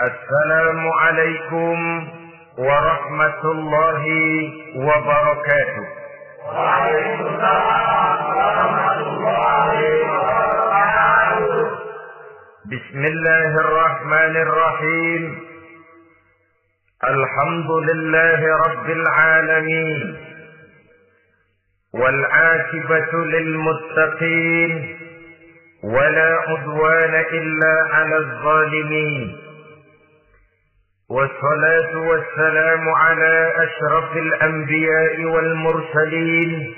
السلام عليكم ورحمة الله وبركاته. وعليكم السلام ورحمة الله وبركاته بسم الله الرحمن الرحيم. الحمد لله رب العالمين والعاقبة للمتقين ولا عدوان إلا على الظالمين. والصلاة والسلام على أشرف الأنبياء والمرسلين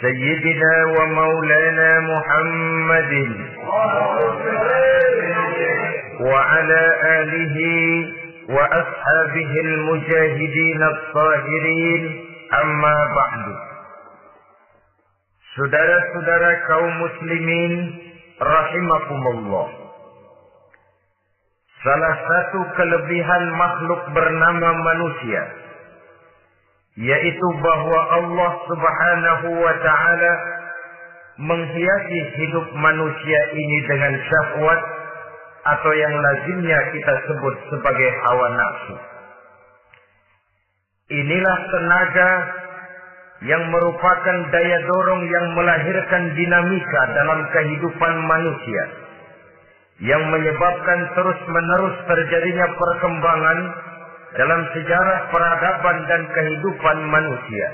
سيدنا ومولانا محمد وعلى آله وأصحابه المجاهدين الطاهرين أما بعد Saudara-saudara kaum muslimin rahimakumullah. Salah satu kelebihan makhluk bernama manusia yaitu bahwa Allah Subhanahu wa taala menghiasi hidup manusia ini dengan syahwat atau yang lazimnya kita sebut sebagai hawa nafsu. Inilah tenaga yang merupakan daya dorong yang melahirkan dinamika dalam kehidupan manusia yang menyebabkan terus-menerus terjadinya perkembangan dalam sejarah peradaban dan kehidupan manusia.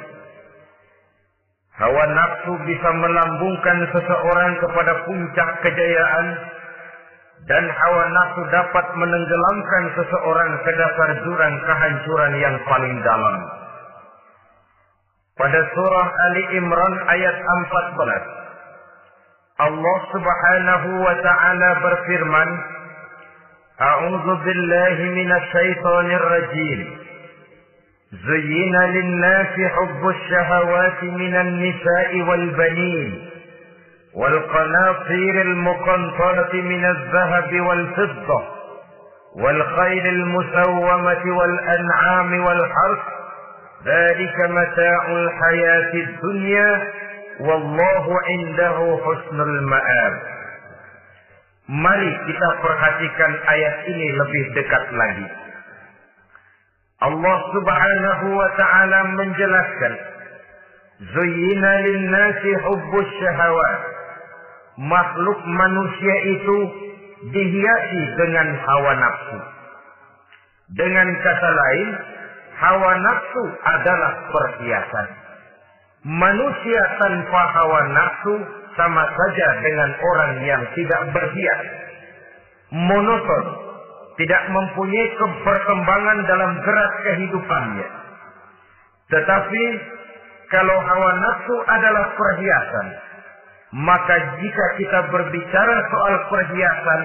Hawa nafsu bisa melambungkan seseorang kepada puncak kejayaan dan hawa nafsu dapat menenggelamkan seseorang ke dasar jurang kehancuran yang paling dalam. Pada surah Ali Imran ayat 14 Allah subhanahu wa ta'ala berfirman, A'udhu billahi minas syaithanir rajim. Zuyina lin-nasi hubbus syahawati minan nisa'i wal banin wal qanatiril muqantarati minadh dhahabi wal fiddah wal khairil musawwamati wal an'ami wal harth. ذلك متاع الحياة الدنيا Wallahu indahu husnul ma'ab. Mari kita perhatikan ayat ini lebih dekat lagi. Allah Subhanahu wa taala menjelaskan, "Zuyyina lin-nasi hubbus syahawat." Makhluk manusia itu dihiasi dengan hawa nafsu. Dengan kata lain, hawa nafsu adalah perhiasan. Manusia tanpa hawa nafsu sama saja dengan orang yang tidak berhias. Monoton, tidak mempunyai perkembangan dalam gerak kehidupannya. Tetapi kalau hawa nafsu adalah perhiasan, maka jika kita berbicara soal perhiasan,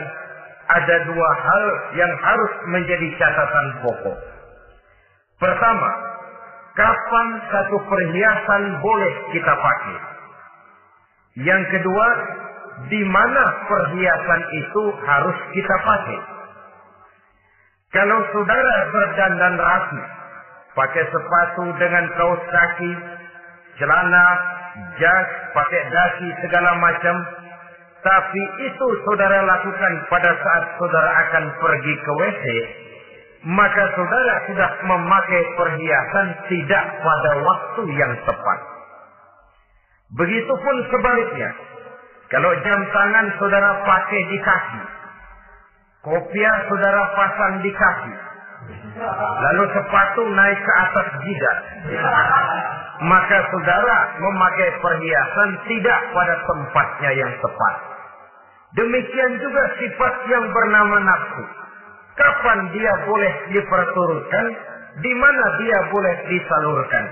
ada dua hal yang harus menjadi catatan pokok. Pertama, kapan satu perhiasan boleh kita pakai? Yang kedua, di mana perhiasan itu harus kita pakai? Kalau saudara berdandan rapi, pakai sepatu dengan kaos kaki, celana, jas, pakai dasi segala macam, tapi itu saudara lakukan pada saat saudara akan pergi ke WC, maka saudara sudah memakai perhiasan tidak pada waktu yang tepat. Begitupun sebaliknya, kalau jam tangan saudara pakai di kaki, kopiah saudara pasang di kaki, lalu sepatu naik ke atas jidat, maka saudara memakai perhiasan tidak pada tempatnya yang tepat. Demikian juga sifat yang bernama nafsu. Kapan dia boleh diperturutkan, di mana dia boleh disalurkan.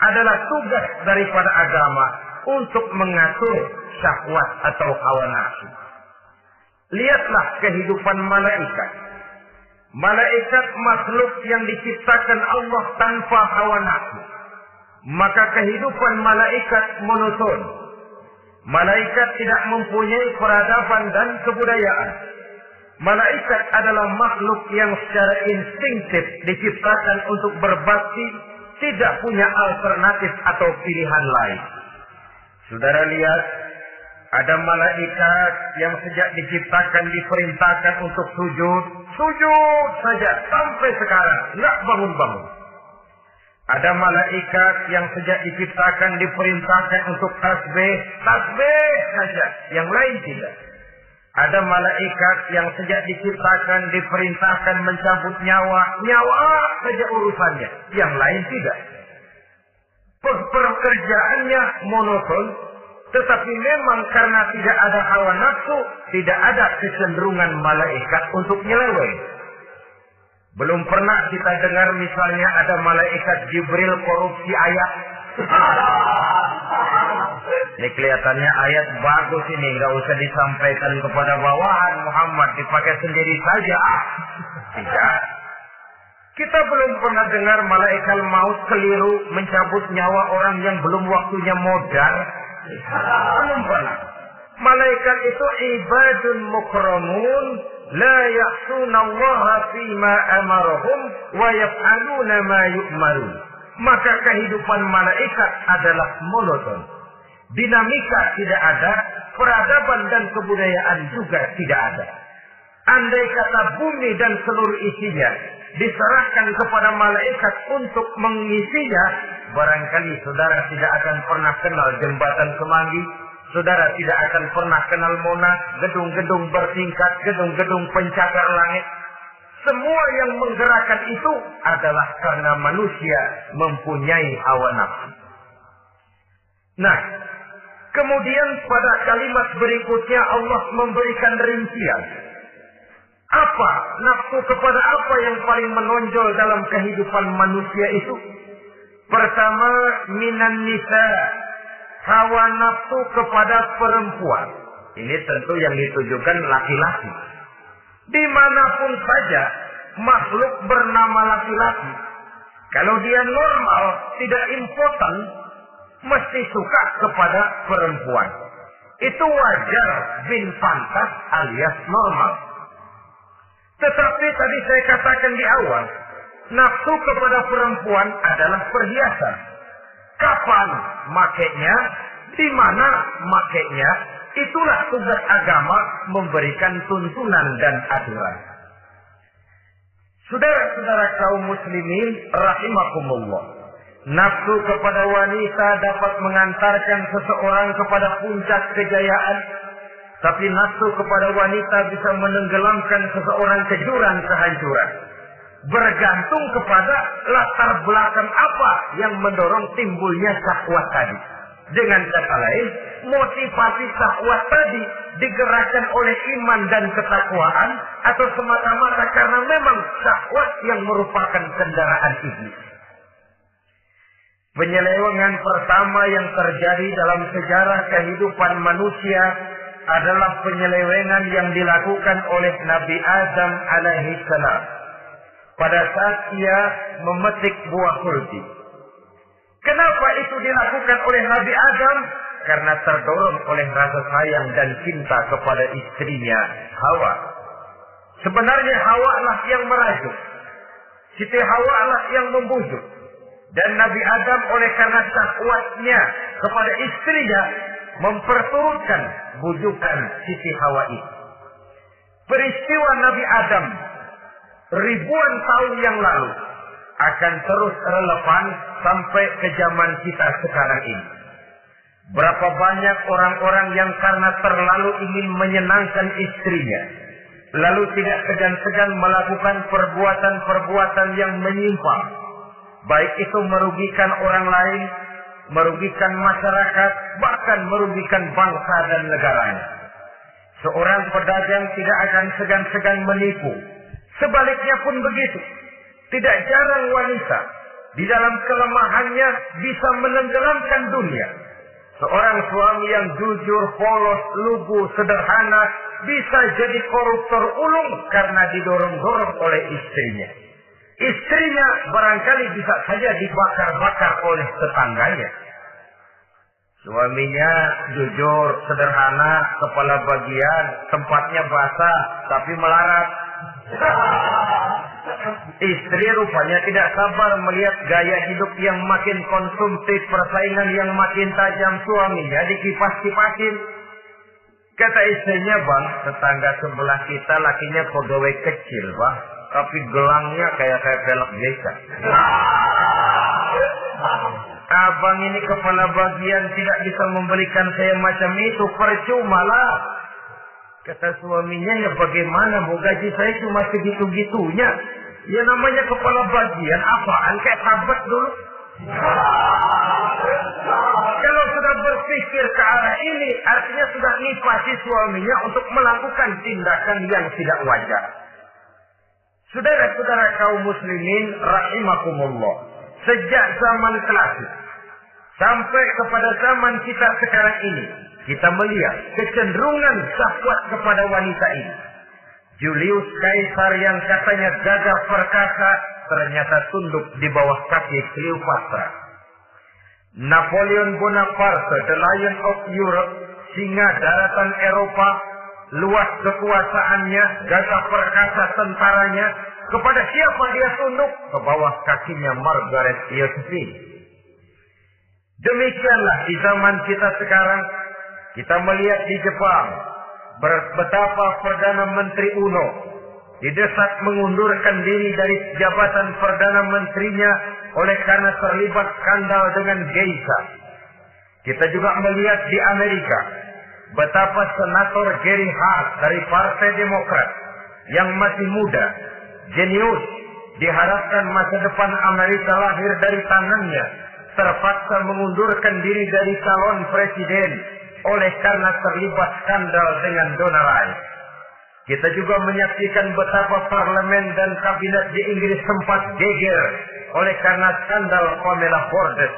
Adalah tugas daripada agama untuk mengatur syahwat atau hawa nafsu. Lihatlah kehidupan malaikat. Malaikat makhluk yang diciptakan Allah tanpa hawa nafsu. Maka kehidupan malaikat monoton. Malaikat tidak mempunyai peradaban dan kebudayaan. Malaikat adalah makhluk yang secara instinktif diciptakan untuk berbakti, tidak punya alternatif atau pilihan lain. Saudara lihat, ada malaikat yang sejak diciptakan diperintahkan untuk sujud, Sujud saja sampai sekarang. Nggak bangun-bangun. Ada malaikat yang sejak diciptakan diperintahkan untuk tasbih. Tasbih saja. Yang lain tidak. Ada malaikat yang sejak diciptakan diperintahkan mencabut nyawa. Nyawa saja urusannya. Yang lain tidak. Pekerjaannya monoton. Tetapi memang karena tidak ada hawa nafsu. Tidak ada kecenderungan malaikat untuk nyeleweng. Belum pernah kita dengar misalnya ada malaikat Jibril korupsi ayat. Ini kelihatannya ayat bagus ini, nggak usah disampaikan kepada bawahan Muhammad, dipakai sendiri saja. Tidak. Kita belum pernah dengar malaikat maut keliru mencabut nyawa orang yang belum waktunya modal. Belum pernah. Malaikat itu ibadun mukramun la ya'suna fima amarahum wa yaf'aluna ma yu'marun. Maka kehidupan malaikat adalah monoton. Dinamika tidak ada, peradaban dan kebudayaan juga tidak ada. Andai kata bumi dan seluruh isinya diserahkan kepada malaikat untuk mengisinya, barangkali saudara tidak akan pernah kenal jembatan semanggi, saudara tidak akan pernah kenal Monas, gedung-gedung bertingkat, gedung-gedung pencakar langit. Semua yang menggerakkan itu adalah karena manusia mempunyai hawa nafsu. Nah, kemudian pada kalimat berikutnya Allah memberikan rincian. Apa nafsu kepada apa yang paling menonjol dalam kehidupan manusia itu? Pertama, minan nisa, hawa nafsu kepada perempuan. Ini tentu yang ditujukan laki-laki. Di mana pun saja makhluk bernama laki-laki. Kalau dia normal, tidak impoten, mesti suka kepada perempuan. Itu wajar bin pantas alias normal. Tetapi tadi saya katakan di awal, nafsu kepada perempuan adalah perhiasan. Kapan makainya, di mana makainya, itulah tugas agama memberikan tuntunan dan aturan. Saudara-saudara kaum muslimin rahimakumullah. Nafsu kepada wanita dapat mengantarkan seseorang kepada puncak kejayaan. Tapi nafsu kepada wanita bisa menenggelamkan seseorang ke jurang kehancuran. Bergantung kepada latar belakang apa yang mendorong timbulnya syahwat tadi. Dengan kata lain, motivasi syahwat tadi digerakkan oleh iman dan ketakwaan atau semata-mata karena memang syahwat yang merupakan kendaraan iblis. Penyelewengan pertama yang terjadi dalam sejarah kehidupan manusia adalah penyelewengan yang dilakukan oleh Nabi Adam alaihi salam pada saat ia memetik buah kulti. Kenapa itu dilakukan oleh Nabi Adam? Karena terdorong oleh rasa sayang dan cinta kepada istrinya Hawa. Sebenarnya Hawa lah yang merajuk. Siti Hawa lah yang membujuk. Dan Nabi Adam oleh karena syahwatnya kepada istrinya memperturutkan bujukan Siti Hawa itu. Peristiwa Nabi Adam ribuan tahun yang lalu akan terus relevan sampai ke zaman kita sekarang ini. Berapa banyak orang-orang yang karena terlalu ingin menyenangkan istrinya, lalu tidak segan-segan melakukan perbuatan-perbuatan yang menyimpang, baik itu merugikan orang lain, merugikan masyarakat, bahkan merugikan bangsa dan negaranya. Seorang pedagang tidak akan segan-segan menipu. Sebaliknya pun begitu. Tidak jarang wanita di dalam kelemahannya bisa menenggelamkan dunia. Seorang suami yang jujur, polos, lugu, sederhana bisa jadi koruptor ulung karena didorong-dorong oleh istrinya. Istrinya barangkali bisa saja dibakar-bakar oleh tetangganya. Suaminya jujur, sederhana, kepala bagian, tempatnya basah, tapi melarat. Istri rupanya tidak sabar melihat gaya hidup yang makin konsumtif, persaingan yang makin tajam suaminya dikipas-kipasin. Kata istrinya bang, tetangga sebelah kita lakinya pegawai kecil bang. Tapi gelangnya kayak kayak pelek desa. Abang ini kepala bagian tidak bisa membelikan saya macam itu. Percuma lah. Kata suaminya, ya bagaimana mau gaji saya cuma segitu-gitunya. Ya namanya kepala bagian, apaan kayak sahabat dulu. Kalau sudah berpikir ke arah ini, artinya sudah nipati suaminya untuk melakukan tindakan yang tidak wajar. Saudara-saudara kaum muslimin rahimakumullah. Sejak zaman klasik sampai kepada zaman kita sekarang ini, kita melihat kecenderungan syahwat kepada wanita ini. Julius Caesar yang katanya gagah perkasa ternyata tunduk di bawah kaki Cleopatra. Napoleon Bonaparte, the Lion of Europe, singa daratan Eropa, luas kekuasaannya, gagah perkasa tentaranya, kepada siapa dia tunduk? Ke bawah kakinya Margaret Josephine. Demikianlah di zaman kita sekarang, kita melihat di Jepang, betapa Perdana Menteri Uno didesak mengundurkan diri dari jabatan Perdana Menterinya oleh karena terlibat skandal dengan geisha. Kita juga melihat di Amerika betapa Senator Gary Hart dari Partai Demokrat yang masih muda, jenius, diharapkan masa depan Amerika lahir dari tangannya, terpaksa mengundurkan diri dari calon presiden oleh karena terlibat skandal dengan Rice. Kita juga menyaksikan betapa parlemen dan kabinet di Inggris sempat geger oleh karena skandal Pamela Fordes,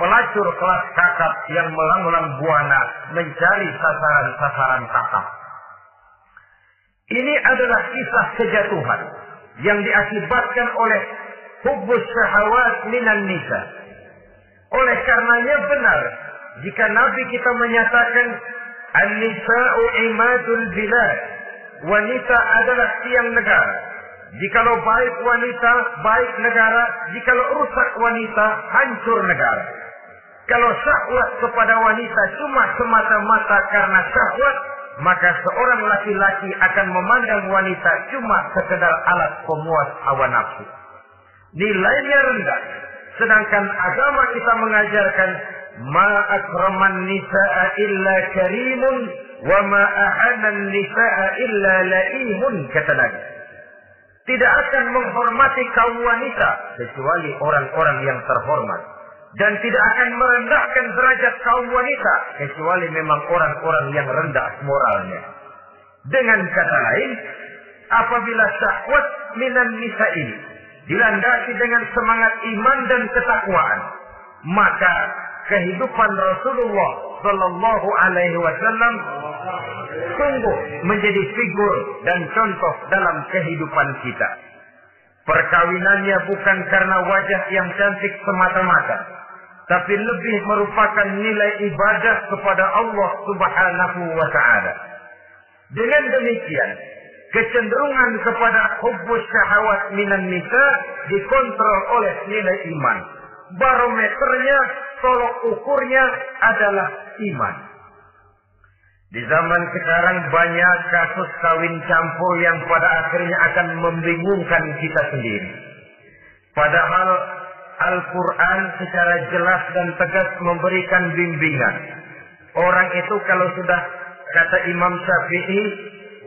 pelacur kelas kakap yang melanglang buana mencari sasaran-sasaran kakap. Ini adalah kisah kejatuhan yang diakibatkan oleh hubus syahwat minan nisa. Oleh karenanya benar jika Nabi kita menyatakan An-nisa'u imadul bilad. Wanita adalah tiang negara. Jikalau baik wanita, baik negara. Jikalau rusak wanita, hancur negara. Kalau syahwat kepada wanita cuma semata-mata karena syahwat, maka seorang laki-laki akan memandang wanita cuma sekedar alat pemuas hawa nafsu. Nilainya rendah. Sedangkan agama kita mengajarkan ma akraman nisa'a illa karimun wa ma ahanan nisa'a illa laimun kata Nabi. Tidak akan menghormati kaum wanita kecuali orang-orang yang terhormat dan tidak akan merendahkan derajat kaum wanita kecuali memang orang-orang yang rendah moralnya. Dengan kata lain, apabila syahwat minan nisa ini dilandasi dengan semangat iman dan ketakwaan, maka kehidupan Rasulullah Sallallahu Alaihi Wasallam sungguh menjadi figur dan contoh dalam kehidupan kita. Perkawinannya bukan karena wajah yang cantik semata-mata, tapi lebih merupakan nilai ibadah kepada Allah Subhanahu wa taala. Dengan demikian, kecenderungan kepada hubbus syahwat minan nisa dikontrol oleh nilai iman. Barometernya, tolok ukurnya adalah iman. Di zaman sekarang banyak kasus kawin campur yang pada akhirnya akan membingungkan kita sendiri. Padahal Al-Quran secara jelas dan tegas memberikan bimbingan. Orang itu kalau sudah kata Imam Syafi'i,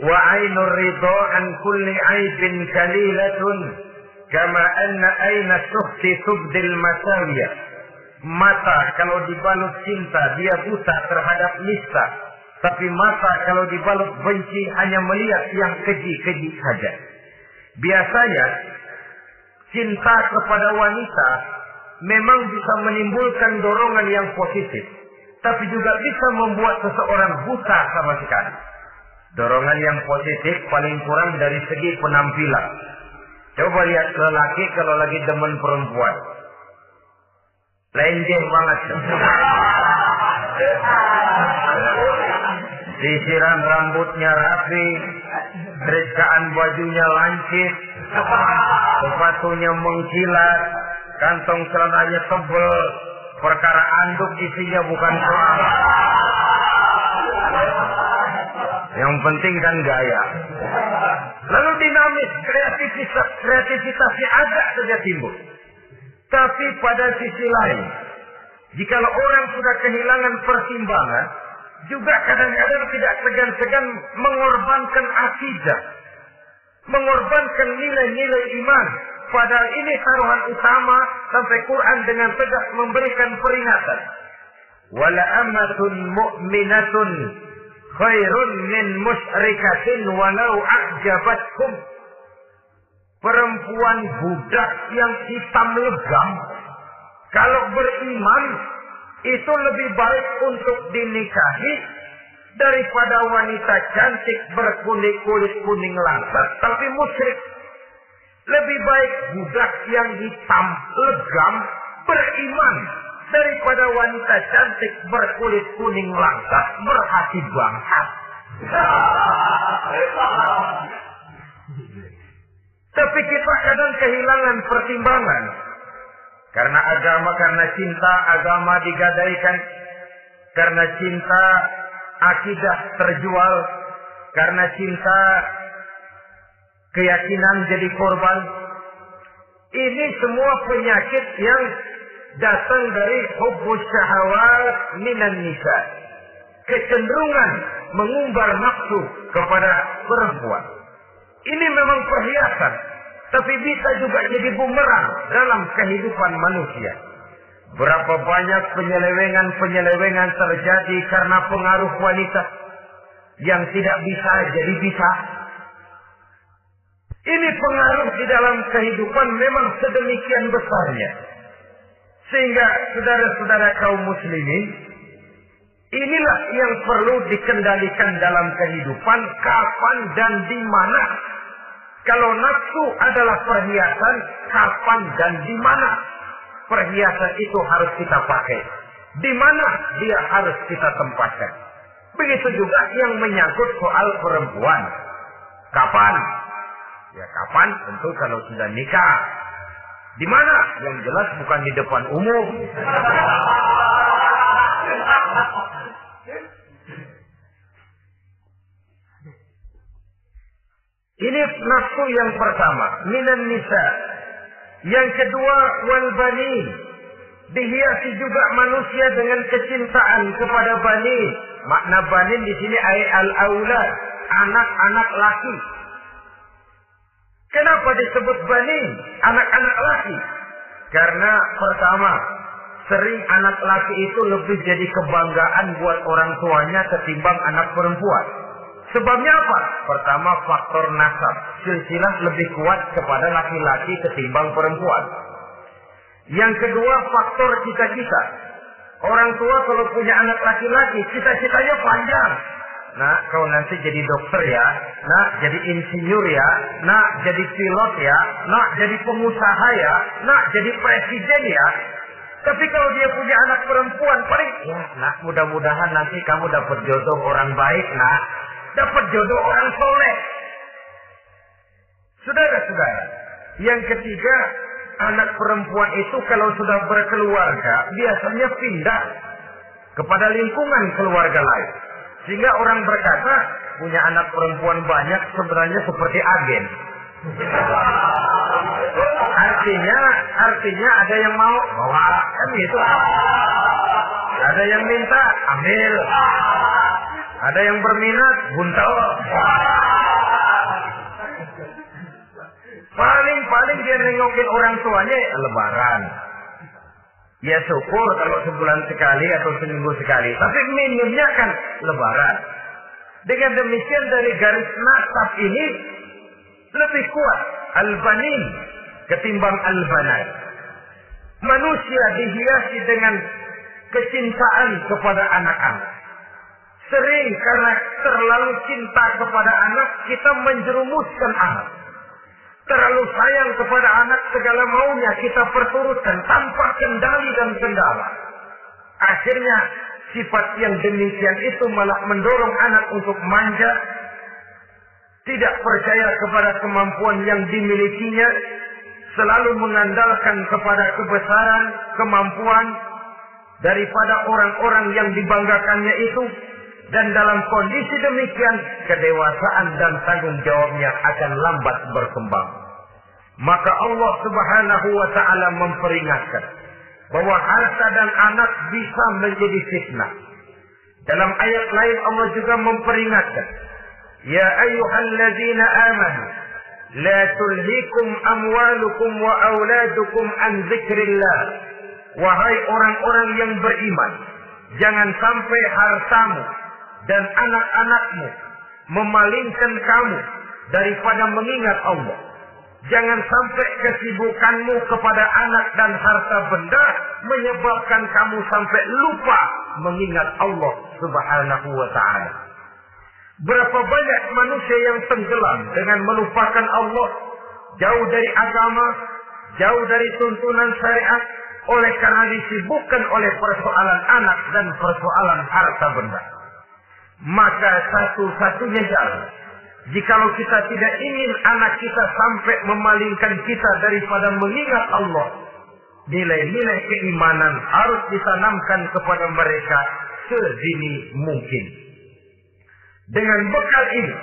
wa ainur ridho an kulli aibin kalilatun kama anna aina suhti subdil masawiyah. Mata kalau dibalut cinta dia buta terhadap nista. Tapi mata kalau dibalut benci hanya melihat yang keji-keji saja. Biasanya cinta kepada wanita memang bisa menimbulkan dorongan yang positif. Tapi juga bisa membuat seseorang buta sama sekali. Dorongan yang positif paling kurang dari segi penampilan. Coba lihat lelaki kalau lagi demen perempuan. Lenjeng banget. Disiram rambutnya rapi, terikaan bajunya lancip, sepatunya mengkilat, kantong celananya tebel, perkara anduk isinya bukan soal. Yang penting kan gaya. Lalu dinamis, kreativitas, kreativitasnya agak saja timbul. Tapi pada sisi lain, jika orang sudah kehilangan pertimbangan, juga kadang-kadang tidak segan-segan mengorbankan akidah. Mengorbankan nilai-nilai iman. Padahal ini taruhan utama sampai Quran dengan tegas memberikan peringatan. Wala amatun mu'minatun khairun min musyrikatin walau a'jabatkum. Perempuan budak yang hitam legam. Kalau beriman itu lebih baik untuk dinikahi daripada wanita cantik berkulit kulit kuning langsat tapi musyrik. Lebih baik budak yang hitam legam beriman daripada wanita cantik berkulit kuning langsat berhati bangsat. Tapi kita kadang kehilangan pertimbangan. Karena agama, karena cinta, agama digadaikan. Karena cinta, akidah terjual. Karena cinta, keyakinan jadi korban. Ini semua penyakit yang datang dari hubbus syahawat minan nisa. Kecenderungan mengumbar nafsu kepada perempuan. Ini memang perhiasan, tapi bisa juga jadi bumerang dalam kehidupan manusia. Berapa banyak penyelewengan-penyelewengan terjadi karena pengaruh wanita yang tidak bisa jadi bisa. Ini pengaruh di dalam kehidupan memang sedemikian besarnya. Sehingga saudara-saudara kaum muslimin, inilah yang perlu dikendalikan dalam kehidupan kapan dan di mana. Kalau nafsu adalah perhiasan, kapan dan di mana perhiasan itu harus kita pakai. Di mana dia harus kita tempatkan. Begitu juga yang menyangkut soal perempuan. Kapan? Ya kapan? Tentu kalau sudah nikah. Di mana? Yang jelas bukan di depan umum. Ini nafsu yang pertama, minan nisa. Yang kedua, wal bani. Dihiasi juga manusia dengan kecintaan kepada bani. Makna bani di sini ayat al-aulad, anak-anak laki. Kenapa disebut bani? Anak-anak laki. Karena pertama, sering anak laki itu lebih jadi kebanggaan buat orang tuanya ketimbang anak perempuan. Sebabnya apa? Pertama faktor nasab. Silsilah lebih kuat kepada laki-laki ketimbang perempuan. Yang kedua faktor cita-cita. Orang tua kalau punya anak laki-laki, cita-citanya panjang. Nah, kau nanti jadi dokter ya. Nah, jadi insinyur ya. Nah, jadi pilot ya. Nah, jadi pengusaha ya. Nah, jadi presiden ya. Tapi kalau dia punya anak perempuan, paling, ya, nak, mudah-mudahan nanti kamu dapat jodoh orang baik, nak. Dapat jodoh orang soleh. Saudara-saudara, yang ketiga, anak perempuan itu kalau sudah berkeluarga, biasanya pindah kepada lingkungan keluarga lain. Sehingga orang berkata, punya anak perempuan banyak sebenarnya seperti agen. Artinya, artinya ada yang mau bawa, kan gitu. Ada yang minta, ambil. Ada yang berminat, buntel. Paling-paling dia nengokin orang tuanya lebaran. Ya syukur kalau sebulan sekali atau seminggu sekali. Tapi minimnya kan lebaran. Dengan demikian dari garis nasab ini lebih kuat al-banin ketimbang al-banat. Manusia dihiasi dengan kecintaan kepada anak-anak. Sering karena terlalu cinta kepada anak, kita menjerumuskan anak. Terlalu sayang kepada anak segala maunya kita perturutkan tanpa kendali dan kendala. Akhirnya sifat yang demikian itu malah mendorong anak untuk manja, tidak percaya kepada kemampuan yang dimilikinya, selalu mengandalkan kepada kebesaran, kemampuan daripada orang-orang yang dibanggakannya itu, Dan dalam kondisi demikian, kedewasaan dan tanggung jawabnya akan lambat berkembang. Maka Allah subhanahu wa ta'ala memperingatkan bahwa harta dan anak bisa menjadi fitnah. Dalam ayat lain Allah juga memperingatkan, Ya ayyuhalladzina amanu, la tulhikum amwalukum wa auladukum an zikrillah. Wahai orang-orang yang beriman, jangan sampai hartamu dan anak-anakmu memalingkan kamu daripada mengingat Allah. Jangan sampai kesibukanmu kepada anak dan harta benda menyebabkan kamu sampai lupa mengingat Allah Subhanahu wa taala. Berapa banyak manusia yang tenggelam dengan melupakan Allah, jauh dari agama, jauh dari tuntunan syariat oleh karena disibukkan oleh persoalan anak dan persoalan harta benda. Maka satu-satunya jalan Jikalau kita tidak ingin anak kita sampai memalingkan kita daripada mengingat Allah, nilai-nilai keimanan harus ditanamkan kepada mereka sedini mungkin. Dengan bekal ini,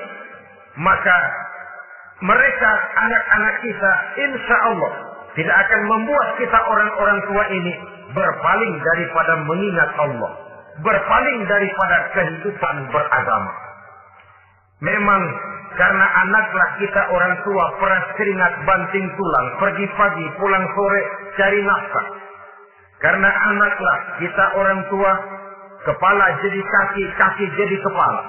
maka mereka anak-anak kita insya Allah tidak akan membuat kita orang-orang tua ini berpaling daripada mengingat Allah, berpaling daripada kehidupan beragama. Memang karena anaklah kita orang tua peras keringat banting tulang, pergi pagi pulang sore cari nafkah. Karena anaklah kita orang tua kepala jadi kaki, kaki jadi kepala.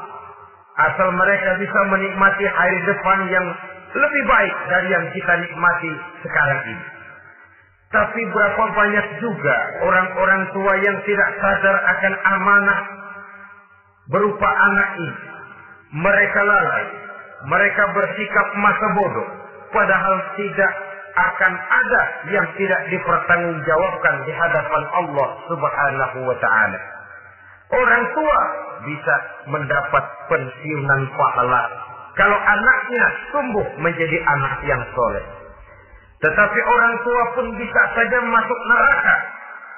Asal mereka bisa menikmati hari depan yang lebih baik dari yang kita nikmati sekarang ini. Tapi berapa banyak juga orang-orang tua yang tidak sadar akan amanah berupa anak ini. Mereka lalai, mereka bersikap masa bodoh, padahal tidak akan ada yang tidak dipertanggungjawabkan di hadapan Allah Subhanahu wa taala. Orang tua bisa mendapat pensiunan pahala kalau anaknya tumbuh menjadi anak yang soleh. Tetapi orang tua pun bisa saja masuk neraka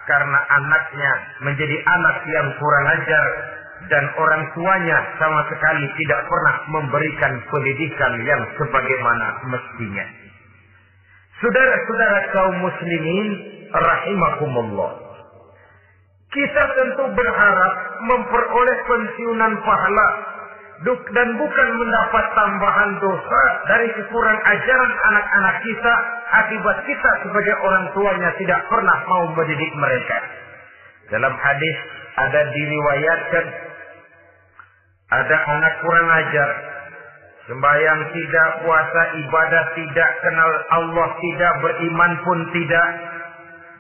karena anaknya menjadi anak yang kurang ajar dan orang tuanya sama sekali tidak pernah memberikan pendidikan yang sebagaimana mestinya. Saudara-saudara kaum muslimin rahimakumullah. Kita tentu berharap memperoleh pensiunan pahala dan bukan mendapat tambahan dosa dari kekurang ajaran anak-anak kita akibat kita sebagai orang tuanya tidak pernah mau mendidik mereka. Dalam hadis ada diriwayatkan ada anak kurang ajar. Sembahyang tidak, puasa ibadah tidak, kenal Allah tidak, beriman pun tidak.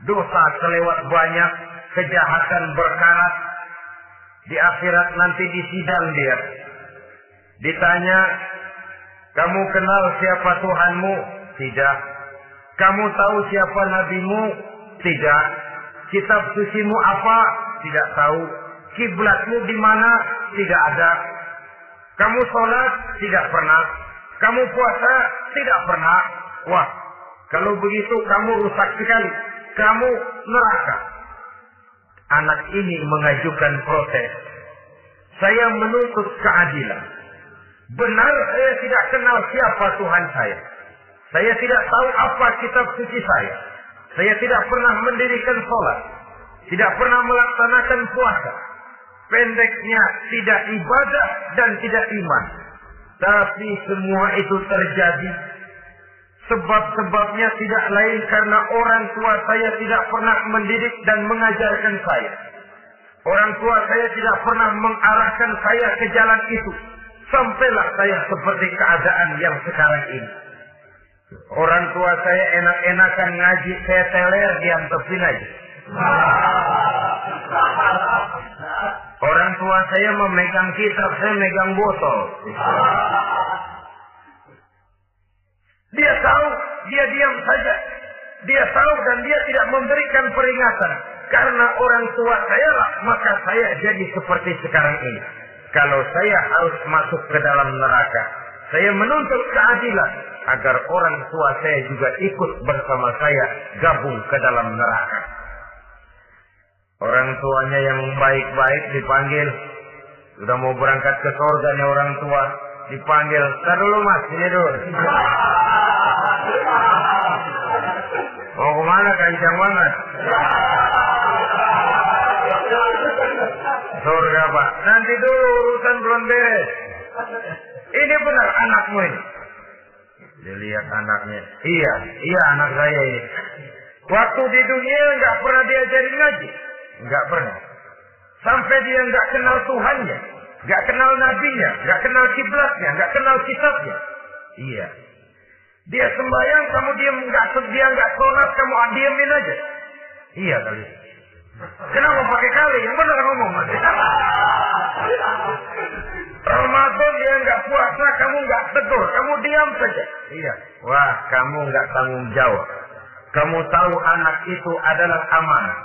Dosa kelewat banyak, kejahatan berkarat. Di akhirat nanti disidang dia. Ditanya, kamu kenal siapa Tuhanmu? Tidak. Kamu tahu siapa nabimu? Tidak. Kitab sucimu apa? Tidak tahu. Kiblatmu di mana? Tidak ada. Kamu sholat? Tidak pernah. Kamu puasa? Tidak pernah. Wah, kalau begitu kamu rusak sekali. Kamu neraka. Anak ini mengajukan protes. Saya menuntut keadilan. Benar saya tidak kenal siapa Tuhan saya. Saya tidak tahu apa kitab suci saya. Saya tidak pernah mendirikan sholat. Tidak pernah melaksanakan puasa. Pendeknya tidak ibadah dan tidak iman. Tapi semua itu terjadi Sebab-sebabnya tidak lain karena orang tua saya tidak pernah mendidik dan mengajarkan saya. Orang tua saya tidak pernah mengarahkan saya ke jalan itu. Sampailah saya seperti keadaan yang sekarang ini. Orang tua saya enak-enakan ngaji, saya teler diam tepi aja. Orang tua saya memegang kitab, saya megang botol. Dia tahu, dia diam saja. Dia tahu dan dia tidak memberikan peringatan. Karena orang tua saya lah, maka saya jadi seperti sekarang ini. Kalau saya harus masuk ke dalam neraka, saya menuntut keadilan agar orang tua saya juga ikut bersama saya gabung ke dalam neraka. Orang tuanya yang baik-baik dipanggil, Sudah mau berangkat ke surga nih orang tua. Dipanggil, Tar dulu mas, dulu. Mau ke mana kencang banget? Surga pak. Nanti dulu urusan belum beres. Ini benar anakmu ini. Dilihat anaknya. Iya, iya anak saya ini. Waktu di dunia nggak pernah diajarin ngaji. Nggak pernah. Sampai dia nggak kenal Tuhannya. Nggak kenal nabinya. Nggak kenal kiblatnya. Nggak kenal kitabnya. Iya. Dia sembahyang, kamu diam nggak dia nggak sholat, kamu diamin aja. Iya kali. Kenapa pakai kali? Yang benar ngomong. Ramadan dia nggak puasa, kamu nggak tegur, kamu diam saja. Iya. Wah, kamu nggak tanggung jawab. Kamu tahu anak itu adalah amanah.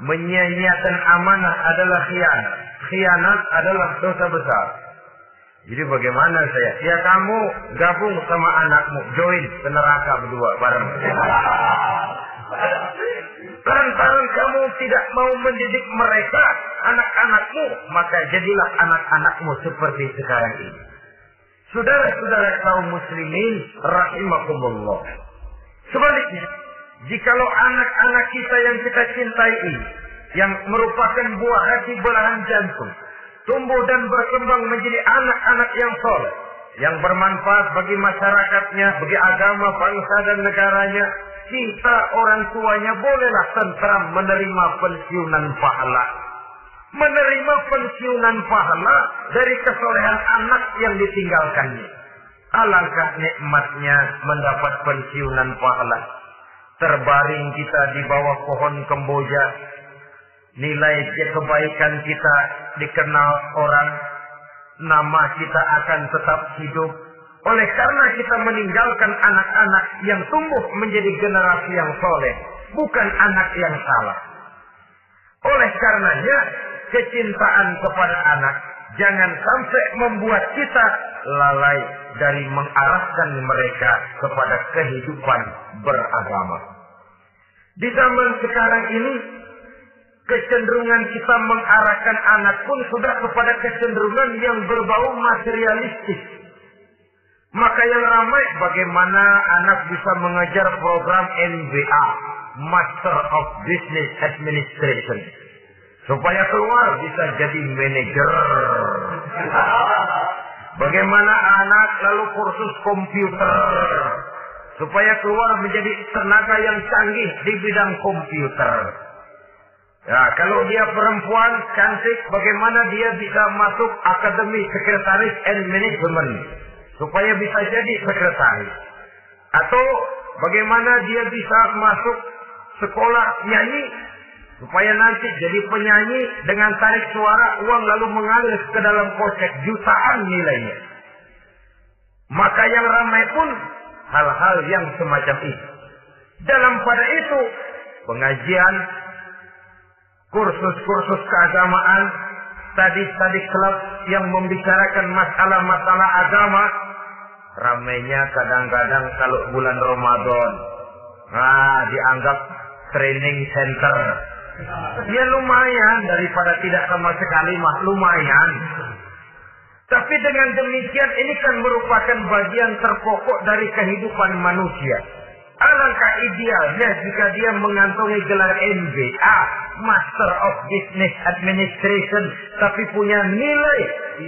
Menyia-nyiakan amanah adalah khianat. Khianat adalah dosa besar. Jadi bagaimana saya? Ya kamu gabung sama anakmu, join ke neraka berdua bareng. Lantaran kamu tidak mau mendidik mereka, anak-anakmu, maka jadilah anak-anakmu seperti sekarang ini. Saudara-saudara kaum muslimin, rahimakumullah. Sebaliknya, jikalau anak-anak kita yang kita cintai ini, yang merupakan buah hati belahan jantung, tumbuh dan berkembang menjadi anak-anak yang soleh, yang bermanfaat bagi masyarakatnya, bagi agama, bangsa dan negaranya, kita orang tuanya bolehlah tentram menerima pensiunan pahala. Menerima pensiunan pahala dari kesolehan anak yang ditinggalkannya. Alangkah nikmatnya mendapat pensiunan pahala. Terbaring kita di bawah pohon kemboja. Nilai kebaikan kita dikenal orang. Nama kita akan tetap hidup oleh karena kita meninggalkan anak-anak yang tumbuh menjadi generasi yang soleh. Bukan anak yang salah. Oleh karenanya, kecintaan kepada anak jangan sampai membuat kita lalai dari mengarahkan mereka kepada kehidupan beragama. Di zaman sekarang ini, kecenderungan kita mengarahkan anak pun sudah kepada kecenderungan yang berbau materialistis maka yang ramai bagaimana anak bisa mengejar program MBA, Master of Business Administration. Supaya keluar bisa jadi manajer. Bagaimana anak lalu kursus komputer. Supaya keluar menjadi tenaga yang canggih di bidang komputer. Ya, kalau dia perempuan cantik, bagaimana dia bisa masuk Akademi Sekretaris and Management supaya bisa jadi sekretaris. Atau bagaimana dia bisa masuk sekolah nyanyi supaya nanti jadi penyanyi dengan tarik suara uang lalu mengalir ke dalam kocek jutaan nilainya. Maka yang ramai pun hal-hal yang semacam itu. Dalam pada itu pengajian, kursus-kursus keagamaan, tadi-tadi klub yang membicarakan masalah-masalah agama ramainya kadang-kadang kalau bulan Ramadan. Nah, dianggap training center. Ya lumayan daripada tidak sama sekali mah lumayan. Tapi dengan demikian ini kan merupakan bagian terpokok dari kehidupan manusia. Alangkah idealnya jika dia mengantongi gelar MBA, Master of Business Administration, tapi punya nilai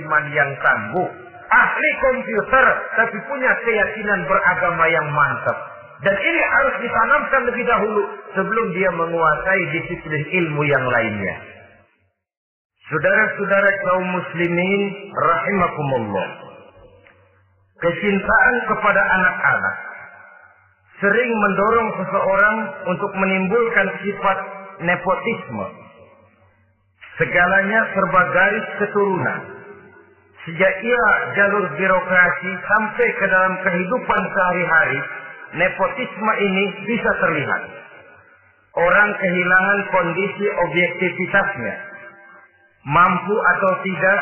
iman yang tangguh, ahli komputer, tapi punya keyakinan beragama yang mantap. Dan ini harus ditanamkan lebih dahulu sebelum dia menguasai disiplin ilmu yang lainnya. Saudara-saudara kaum muslimin rahimakumullah. Kecintaan kepada anak-anak sering mendorong seseorang untuk menimbulkan sifat nepotisme. Segalanya serba garis keturunan Sejak ia jalur birokrasi sampai ke dalam kehidupan sehari-hari, nepotisme ini bisa terlihat. Orang kehilangan kondisi objektivitasnya. Mampu atau tidak,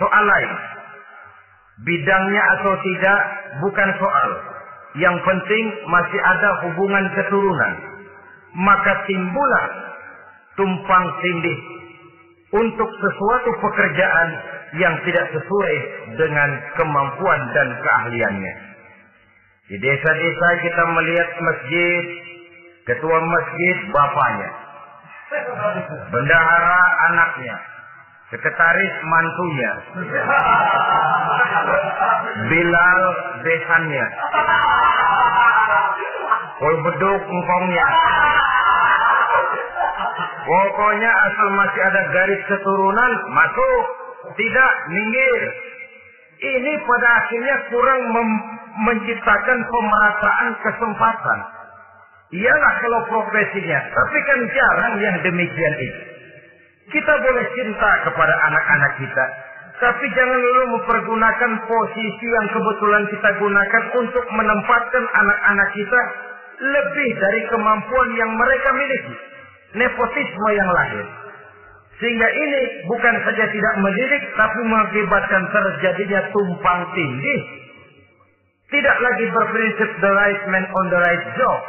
soal lain. Bidangnya atau tidak, bukan soal. Yang penting masih ada hubungan keturunan. Maka timbullah tumpang tindih untuk sesuatu pekerjaan yang tidak sesuai dengan kemampuan dan keahliannya. Di desa-desa kita melihat masjid, ketua masjid bapaknya, bendahara anaknya, sekretaris mantunya, Bilal besannya, Kol beduk engkongnya. Pokoknya asal masih ada garis keturunan, masuk. Tidak, minggir. Ini pada akhirnya kurang menciptakan pemerataan kesempatan. Iyalah kalau profesinya, tapi kan jarang yang demikian itu. Kita boleh cinta kepada anak-anak kita, tapi jangan lalu mempergunakan posisi yang kebetulan kita gunakan untuk menempatkan anak-anak kita lebih dari kemampuan yang mereka miliki. Nepotisme yang lahir. Sehingga ini bukan saja tidak mendidik, tapi mengakibatkan terjadinya tumpang tindih. Tidak lagi berprinsip the right man on the right job.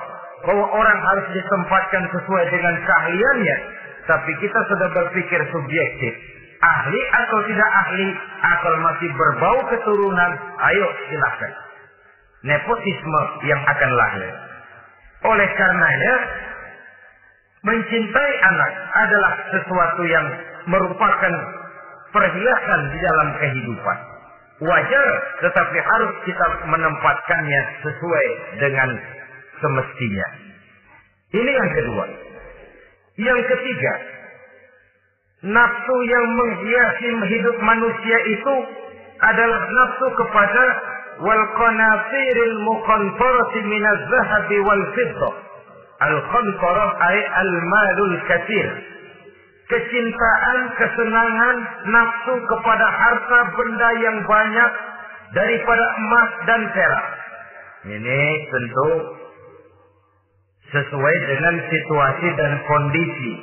Bahwa orang harus ditempatkan sesuai dengan keahliannya. Tapi kita sudah berpikir subjektif. Ahli atau tidak ahli, asal masih berbau keturunan, ayo silahkan. Nepotisme yang akan lahir. Oleh karenanya, mencintai anak adalah sesuatu yang merupakan perhiasan di dalam kehidupan. Wajar, tetapi harus kita menempatkannya sesuai dengan semestinya. Ini yang kedua. Yang ketiga, nafsu yang menghiasi hidup manusia itu adalah nafsu kepada wal qanatiril muqantarati min az-zahabi wal fiddah. Al-qantarah ay al-malul katsir. Kecintaan, kesenangan, nafsu kepada harta benda yang banyak daripada emas dan perak. Ini tentu sesuai dengan situasi dan kondisi.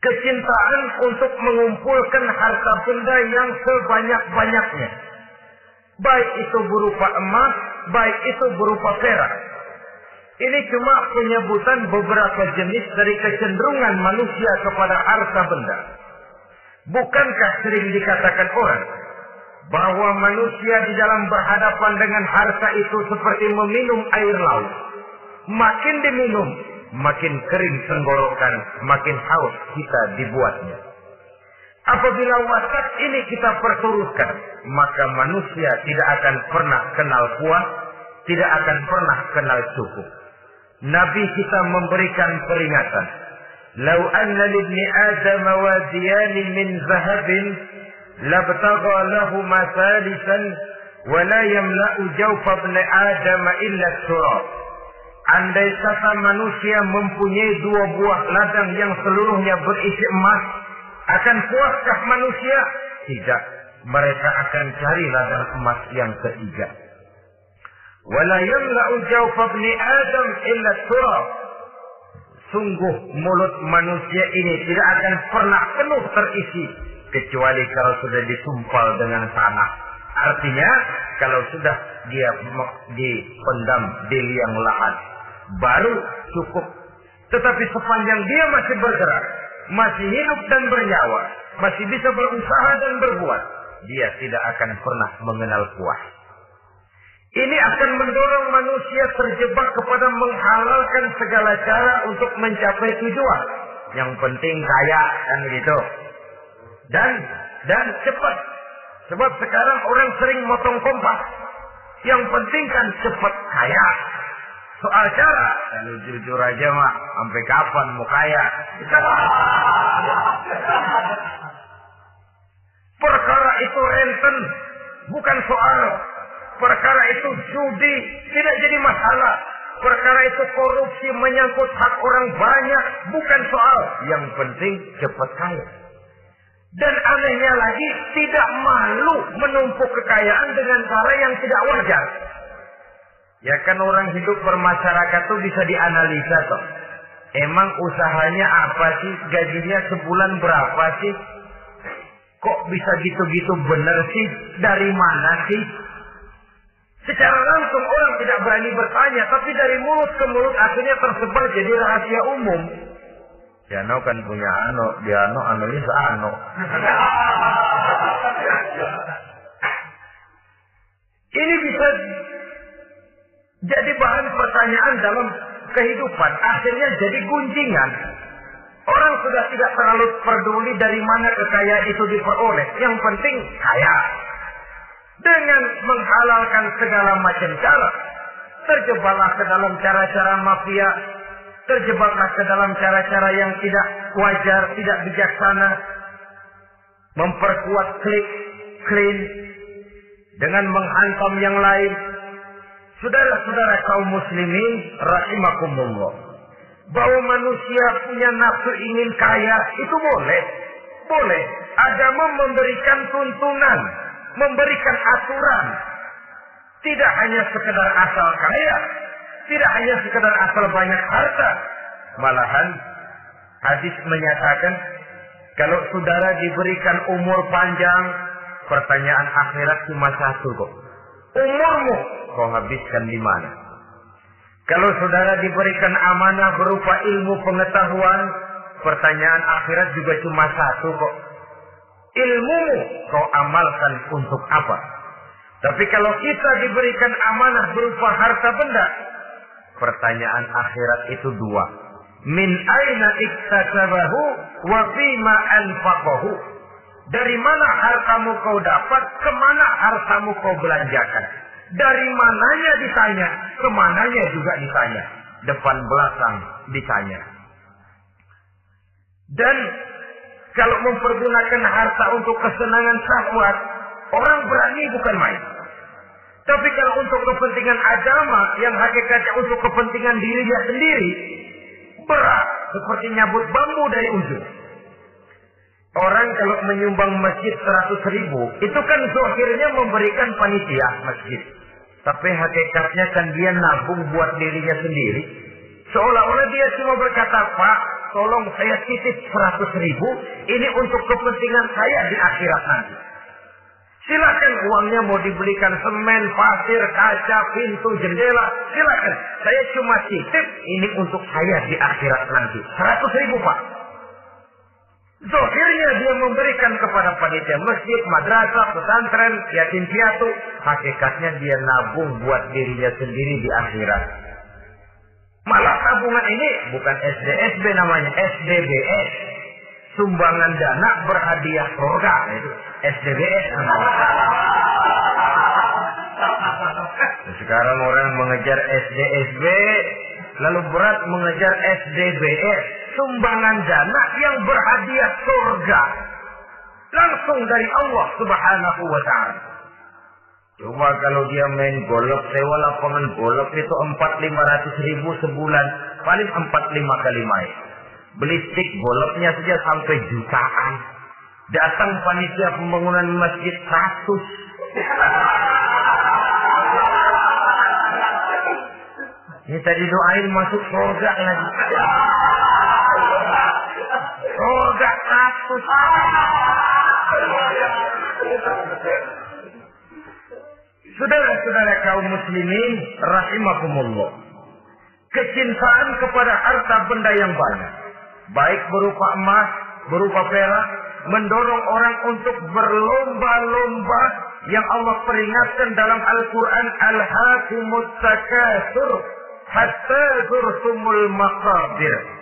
Kecintaan untuk mengumpulkan harta benda yang sebanyak-banyaknya Baik itu berupa emas, baik itu berupa perak. Ini cuma penyebutan beberapa jenis dari kecenderungan manusia kepada harta benda. Bukankah sering dikatakan orang bahwa manusia di dalam berhadapan dengan harta itu seperti meminum air laut. Makin diminum, makin kering tenggorokan, makin haus kita dibuatnya. Apabila watak ini kita perturutkan, maka manusia tidak akan pernah kenal puas, tidak akan pernah kenal cukup. Nabi kita memberikan peringatan. Lau anna libni Adam wadiyan min zahabin labtagha lahu masalisan wa la yamla'u jawfa ibn Adam illa turab. Andai kata manusia mempunyai dua buah ladang yang seluruhnya berisi emas, akan puaskah manusia? Tidak. Mereka akan cari ladang emas yang ketiga. Wala yamla'u jawfa Adam illa turab. Sungguh mulut manusia ini tidak akan pernah penuh terisi kecuali kalau sudah disumpal dengan tanah. Artinya kalau sudah dia dipendam di liang lahat baru cukup. Tetapi sepanjang dia masih bergerak, masih hidup dan bernyawa, masih bisa berusaha dan berbuat, dia tidak akan pernah mengenal puas. Ini akan mendorong manusia terjebak kepada menghalalkan segala cara untuk mencapai tujuan. Yang penting kaya kan gitu. Dan dan cepat. Sebab sekarang orang sering motong kompas. Yang penting kan cepat kaya. Soal cara, kalau jujur aja mak, sampai kapan mau kaya? Perkara itu renten, bukan soal. Perkara itu judi, tidak jadi masalah. Perkara itu korupsi menyangkut hak orang banyak, bukan soal. Yang penting cepat kaya. Dan anehnya lagi, tidak malu menumpuk kekayaan dengan cara yang tidak wajar. Ya kan orang hidup bermasyarakat tuh bisa dianalisa toh. Emang usahanya apa sih? Gajinya sebulan berapa sih? Kok bisa gitu-gitu bener sih? Dari mana sih? Secara langsung orang tidak berani bertanya, tapi dari mulut ke mulut akhirnya tersebar jadi rahasia umum. Jano kan punya ano, dia ano, ano. Ini bisa jadi bahan pertanyaan dalam kehidupan. Akhirnya jadi gunjingan. Orang sudah tidak terlalu peduli dari mana kekayaan itu diperoleh. Yang penting kaya. Dengan menghalalkan segala macam cara. Terjebaklah ke dalam cara-cara mafia. Terjebaklah ke dalam cara-cara yang tidak wajar, tidak bijaksana. Memperkuat klik, clean. Dengan menghantam yang lain. Saudara-saudara kaum muslimin rahimakumullah. Bahwa manusia punya nafsu ingin kaya itu boleh. Boleh. Agama memberikan tuntunan, memberikan aturan. Tidak hanya sekedar asal kaya, tidak hanya sekedar asal banyak harta. Malahan hadis menyatakan kalau saudara diberikan umur panjang, pertanyaan akhirat cuma satu kok. Umurmu kau habiskan di mana? Kalau saudara diberikan amanah berupa ilmu pengetahuan, pertanyaan akhirat juga cuma satu kok. Ilmumu kau amalkan untuk apa? Tapi kalau kita diberikan amanah berupa harta benda, pertanyaan akhirat itu dua. Min aina iktasabahu wa fima anfaqahu. Dari mana hartamu kau dapat, ke mana hartamu kau belanjakan. Dari mananya ditanya, ke mananya juga ditanya. Depan belakang ditanya. Dan kalau mempergunakan harta untuk kesenangan syahwat, orang berani bukan main. Tapi kalau untuk kepentingan agama, yang hakikatnya untuk kepentingan dirinya sendiri, berat. Seperti nyabut bambu dari ujung. Orang kalau menyumbang masjid 100 ribu, itu kan akhirnya memberikan panitia masjid. Tapi hakikatnya kan dia nabung buat dirinya sendiri. Seolah-olah dia cuma berkata, Pak, tolong saya titip 100 ribu, ini untuk kepentingan saya di akhirat nanti. Silakan uangnya mau dibelikan semen, pasir, kaca, pintu, jendela. Silakan. Saya cuma titip ini untuk saya di akhirat nanti. 100 ribu Pak. Zohirnya dia memberikan kepada panitia masjid, madrasah, pesantren, yatim piatu. Hakikatnya dia nabung buat dirinya sendiri di akhirat. Malah tabungan ini bukan SDSB namanya, SDBS. Sumbangan dana berhadiah surga. Itu SDBS namanya. Sekarang orang mengejar SDSB, lalu berat mengejar SDBS. Sumbangan dana yang berhadiah surga. Langsung dari Allah subhanahu wa ta'ala. Coba kalau dia main golok, sewa lapangan golok itu empat lima ratus ribu sebulan. Paling empat lima kali main. Beli stick goloknya saja sampai jutaan. Datang panitia pembangunan masjid ratus. Ini tadi doain masuk surga lagi. Surga. Saudara-saudara kaum muslimin rahimakumullah. Kecintaan kepada harta benda yang banyak. Baik berupa emas, berupa perak. Mendorong orang untuk berlomba-lomba yang Allah peringatkan dalam Al-Quran. Al-Hakumut Takasur. Hatta zurtumul maqabir.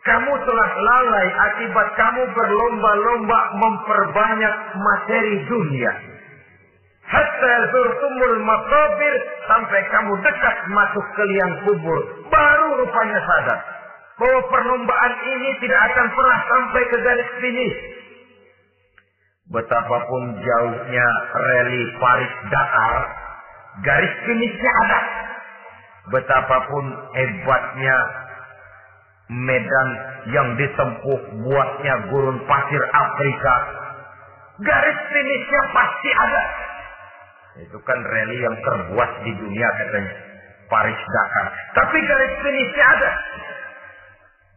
Kamu telah lalai akibat kamu berlomba-lomba memperbanyak materi dunia. Hatta zurtumul maqabir sampai kamu dekat masuk ke liang kubur. Baru rupanya sadar bahwa perlombaan ini tidak akan pernah sampai ke garis finish. Betapapun jauhnya rally Paris Dakar, garis finishnya ada. Betapapun hebatnya medan yang ditempuh buatnya gurun pasir Afrika, garis finishnya pasti ada. Itu kan rally yang terbuat di dunia katanya. Paris Dakar. Tapi garis finishnya ada.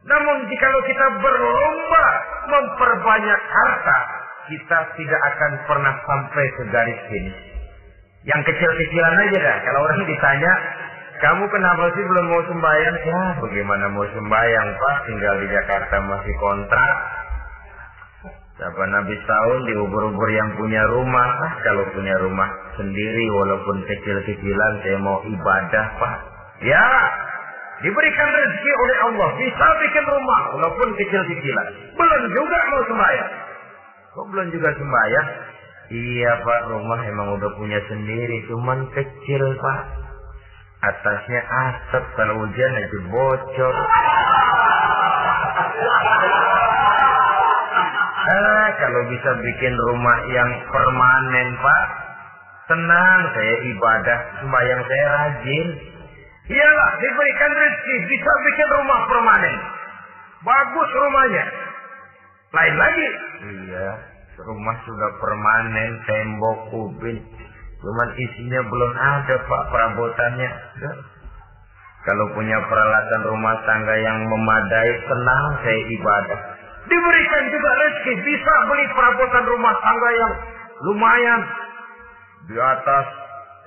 Namun jika kita berlomba memperbanyak harta, kita tidak akan pernah sampai ke garis finish. Yang kecil-kecilan aja dah. Kalau orang ditanya, Kamu kenapa sih belum mau sembahyang? Ya, bagaimana mau sembahyang, Pak? Tinggal di Jakarta masih kontrak. Siapa habis tahun di ubur-ubur yang punya rumah. Ah, kalau punya rumah sendiri, walaupun kecil-kecilan, saya mau ibadah, Pak. Ya, diberikan rezeki oleh Allah. Bisa bikin rumah, walaupun kecil-kecilan. Belum juga mau sembahyang. Kok belum juga sembahyang? Iya, Pak. Rumah emang udah punya sendiri. Cuman kecil, Pak atasnya asap kalau hujan itu bocor. Ah, kalau bisa bikin rumah yang permanen, Pak. Tenang, saya ibadah, sembahyang saya rajin. Iyalah, diberikan rezeki, bisa bikin rumah permanen. Bagus rumahnya. Lain lagi. Iya, rumah sudah permanen, tembok, kubin, Cuman isinya belum ada pak perabotannya. Ya. Kalau punya peralatan rumah tangga yang memadai, tenang saya ibadah. Diberikan juga rezeki, bisa beli perabotan rumah tangga yang lumayan. Di atas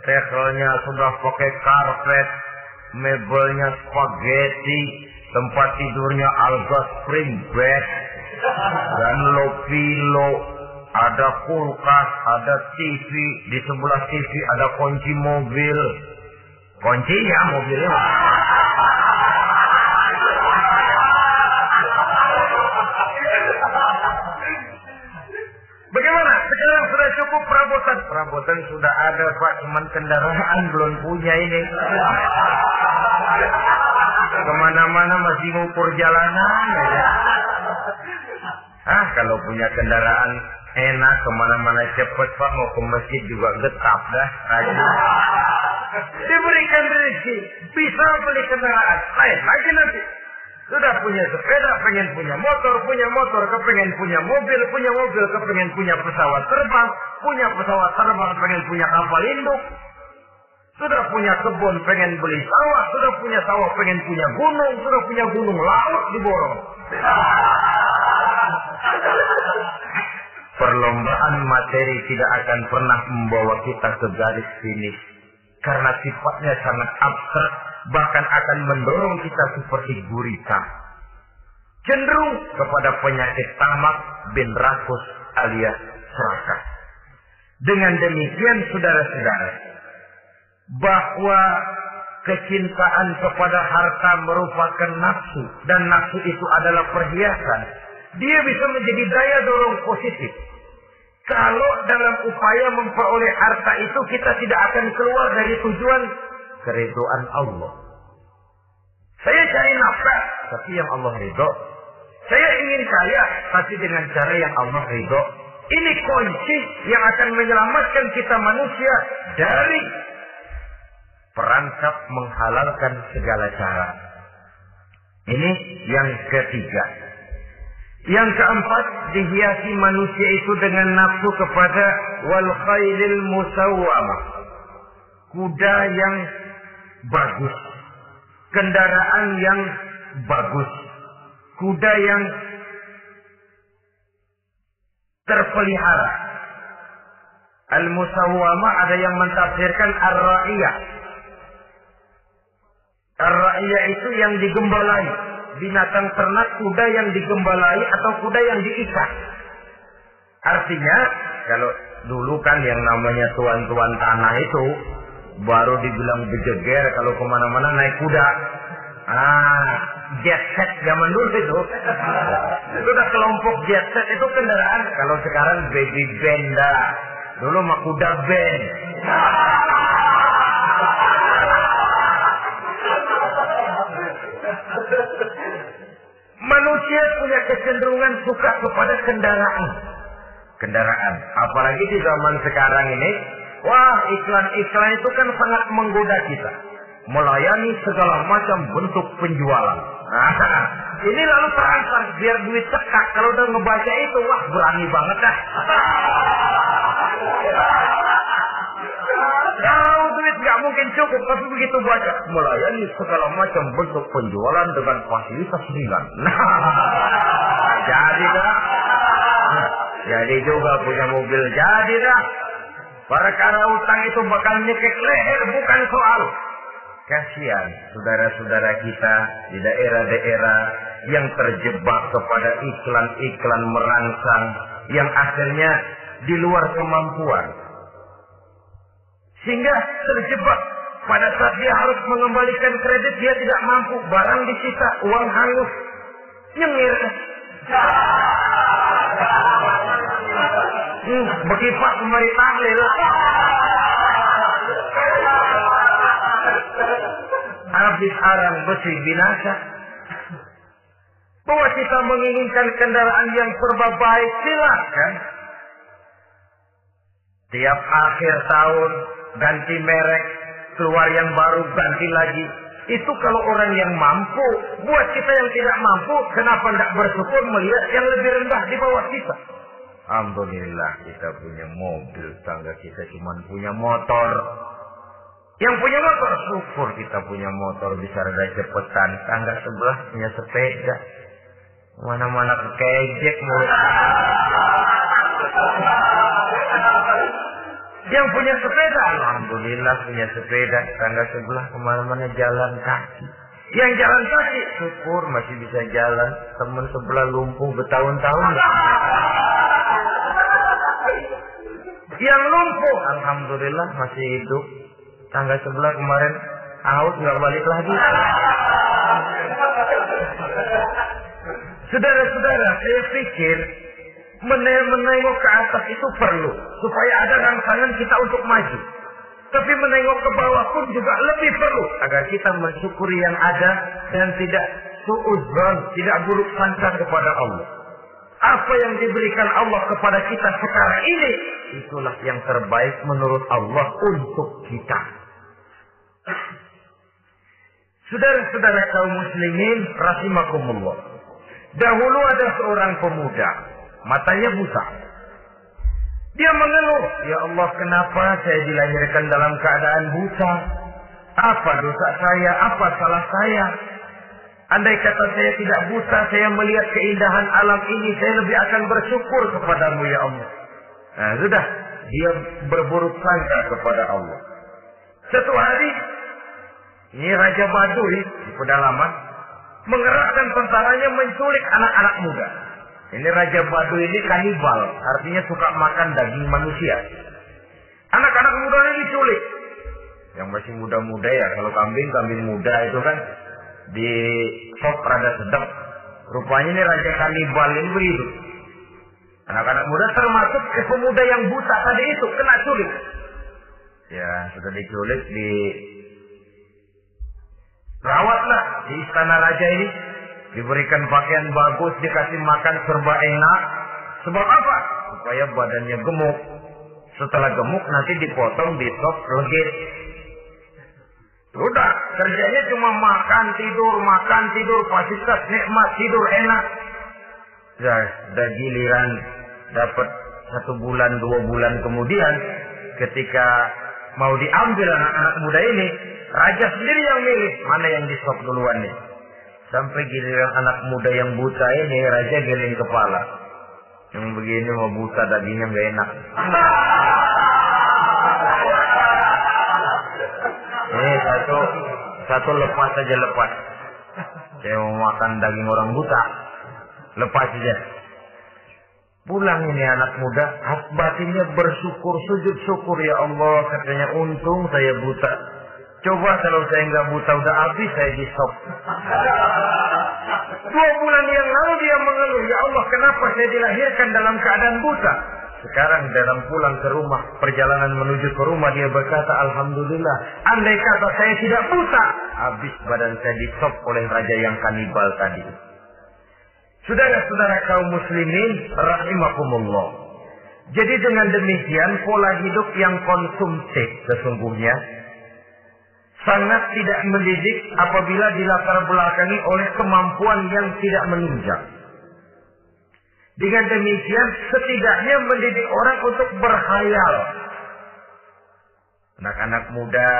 tekelnya sudah pakai karpet, mebelnya spaghetti, tempat tidurnya alga spring bed, dan lo pilo, ada kulkas, ada TV, di sebelah TV ada kunci mobil. Kuncinya mobilnya. Bagaimana? Sekarang sudah cukup perabotan. Perabotan sudah ada Pak, cuman kendaraan belum punya ini. Ke mana-mana masih ngukur jalanan. Ya. Ah, kalau punya kendaraan enak ke mana-mana cepet pak. Mau ke masjid juga getap dah. Rajin diberikan rezeki. Bisa beli kendaraan. Lain lagi nanti. Sudah punya sepeda pengen punya motor punya motor kepengen punya mobil punya mobil kepengen punya pesawat terbang punya pesawat terbang pengen punya kapal induk. Sudah punya kebun pengen beli sawah. Sudah punya sawah pengen punya gunung. Sudah punya gunung laut diborong Perlombaan materi tidak akan pernah membawa kita ke garis finish. Karena sifatnya sangat abstrak, bahkan akan mendorong kita seperti gurita. Cenderung kepada penyakit tamak bin rakus alias serakah. Dengan demikian saudara-saudara, bahwa kecintaan kepada harta merupakan nafsu dan nafsu itu adalah perhiasan dia bisa menjadi daya dorong positif. Kalau dalam upaya memperoleh harta itu kita tidak akan keluar dari tujuan keriduan Allah. Saya cari nafkah, tapi yang Allah ridho. Saya ingin kaya, tapi dengan cara yang Allah ridho. Ini kunci yang akan menyelamatkan kita manusia dari perangkap menghalalkan segala cara. Ini yang ketiga. Yang keempat, dihiasi manusia itu dengan nafsu kepada wal khailil musawwamah. Kuda yang bagus. Kendaraan yang bagus. Kuda yang terpelihara. Al-musawwamah ada yang mentafsirkan ar-ra'iyah. Ar-ra'iyah itu yang digembalai binatang ternak kuda yang digembalai atau kuda yang diikat. Artinya, kalau dulu kan yang namanya tuan-tuan tanah itu baru dibilang bejeger kalau ke mana-mana naik kuda. Ah, jet set zaman dulu itu. itu udah kelompok jet set itu kendaraan. Kalau sekarang baby benda. Dulu mah kuda band. Manusia punya kecenderungan suka kepada kendaraan. Kendaraan. Apalagi di zaman sekarang ini. Wah iklan-iklan itu kan sangat menggoda kita. Melayani segala macam bentuk penjualan. Nah, ini lalu transfer biar duit cekak. Kalau udah ngebaca itu, wah berani banget dah. Nggak mungkin cukup, tapi begitu baca melayani segala macam bentuk penjualan dengan fasilitas ringan. Nah, jadi dah. Jadi juga punya mobil jadi dah. Perkara utang itu bakal nyekek leher bukan soal. Kasihan saudara-saudara kita di daerah-daerah yang terjebak kepada iklan-iklan merangsang yang akhirnya di luar kemampuan. Sehingga terjebak pada saat dia harus mengembalikan kredit dia tidak mampu, barang disita, uang hangus, nyengir. Hmm, begitu kembali tahlil. habis arang besi binasa. Bahwa kita menginginkan kendaraan yang serba baik, silakan. Tiap akhir tahun ganti merek, keluar yang baru ganti lagi. Itu kalau orang yang mampu, buat kita yang tidak mampu, kenapa tidak bersyukur melihat yang lebih rendah di bawah kita? Alhamdulillah kita punya mobil, tangga kita cuma punya motor. Yang punya motor syukur kita punya motor bisa rada cepetan. Tangga sebelah punya sepeda. Mana-mana kekejek mulut. Yang punya sepeda, alhamdulillah punya sepeda. Tangga sebelah ke mana-mana jalan kaki. Yang jalan kaki, syukur masih bisa jalan. Teman sebelah lumpuh bertahun-tahun. Yang lumpuh, alhamdulillah masih hidup Tangga sebelah kemarin out nggak balik lagi. Saudara-saudara, saya pikir menengok ke atas itu perlu supaya ada rangsangan kita untuk maju. Tapi menengok ke bawah pun juga lebih perlu agar kita mensyukuri yang ada dan tidak suuzon, tidak buruk sangka kepada Allah. Apa yang diberikan Allah kepada kita sekarang ini itulah yang terbaik menurut Allah untuk kita. Saudara-saudara kaum muslimin rahimakumullah. Dahulu ada seorang pemuda, matanya buta. Dia mengeluh, "Ya Allah, kenapa saya dilahirkan dalam keadaan buta? Apa dosa saya? Apa salah saya? Andai kata saya tidak buta, saya melihat keindahan alam ini, saya lebih akan bersyukur kepadamu ya Allah." Nah, sudah dia berburuk sangka kepada Allah. Satu hari ini Raja Baduy di pedalaman mengerahkan tentaranya menculik anak-anak muda. Ini Raja Baduy ini kanibal, artinya suka makan daging manusia. Anak-anak muda ini diculik. Yang masih muda-muda ya, kalau kambing, kambing muda itu kan di sop rada sedap. Rupanya ini Raja kanibal ini begitu. Anak-anak muda termasuk ke pemuda yang buta tadi itu kena culik. Ya, sudah diculik di Rawatlah di istana raja ini. Diberikan pakaian bagus, dikasih makan serba enak. Sebab apa? Supaya badannya gemuk. Setelah gemuk nanti dipotong, di top legit. Sudah, kerjanya cuma makan, tidur, makan, tidur, fasilitas nikmat, tidur enak. Ya, sudah giliran dapat satu bulan, dua bulan kemudian, ketika mau diambil anak-anak muda ini, Raja sendiri yang milih mana yang di stop duluan nih. Sampai giliran anak muda yang buta ini, raja geling kepala. Yang begini mau buta dagingnya gak enak. Ini satu satu lepas saja lepas. Saya mau makan daging orang buta. Lepas saja. Pulang ini anak muda, batinnya bersyukur, sujud syukur ya Allah. Katanya untung saya buta. Coba kalau saya nggak buta udah habis saya di stop. Dua bulan yang lalu dia mengeluh, ya Allah kenapa saya dilahirkan dalam keadaan buta? Sekarang dalam pulang ke rumah, perjalanan menuju ke rumah dia berkata, Alhamdulillah, andai kata saya tidak buta, habis badan saya di stop oleh raja yang kanibal tadi. Saudara-saudara kaum muslimin, rahimakumullah. Jadi dengan demikian pola hidup yang konsumtif sesungguhnya sangat tidak mendidik apabila dilatar belakangi oleh kemampuan yang tidak menunjang. Dengan demikian setidaknya mendidik orang untuk berhayal. Anak-anak muda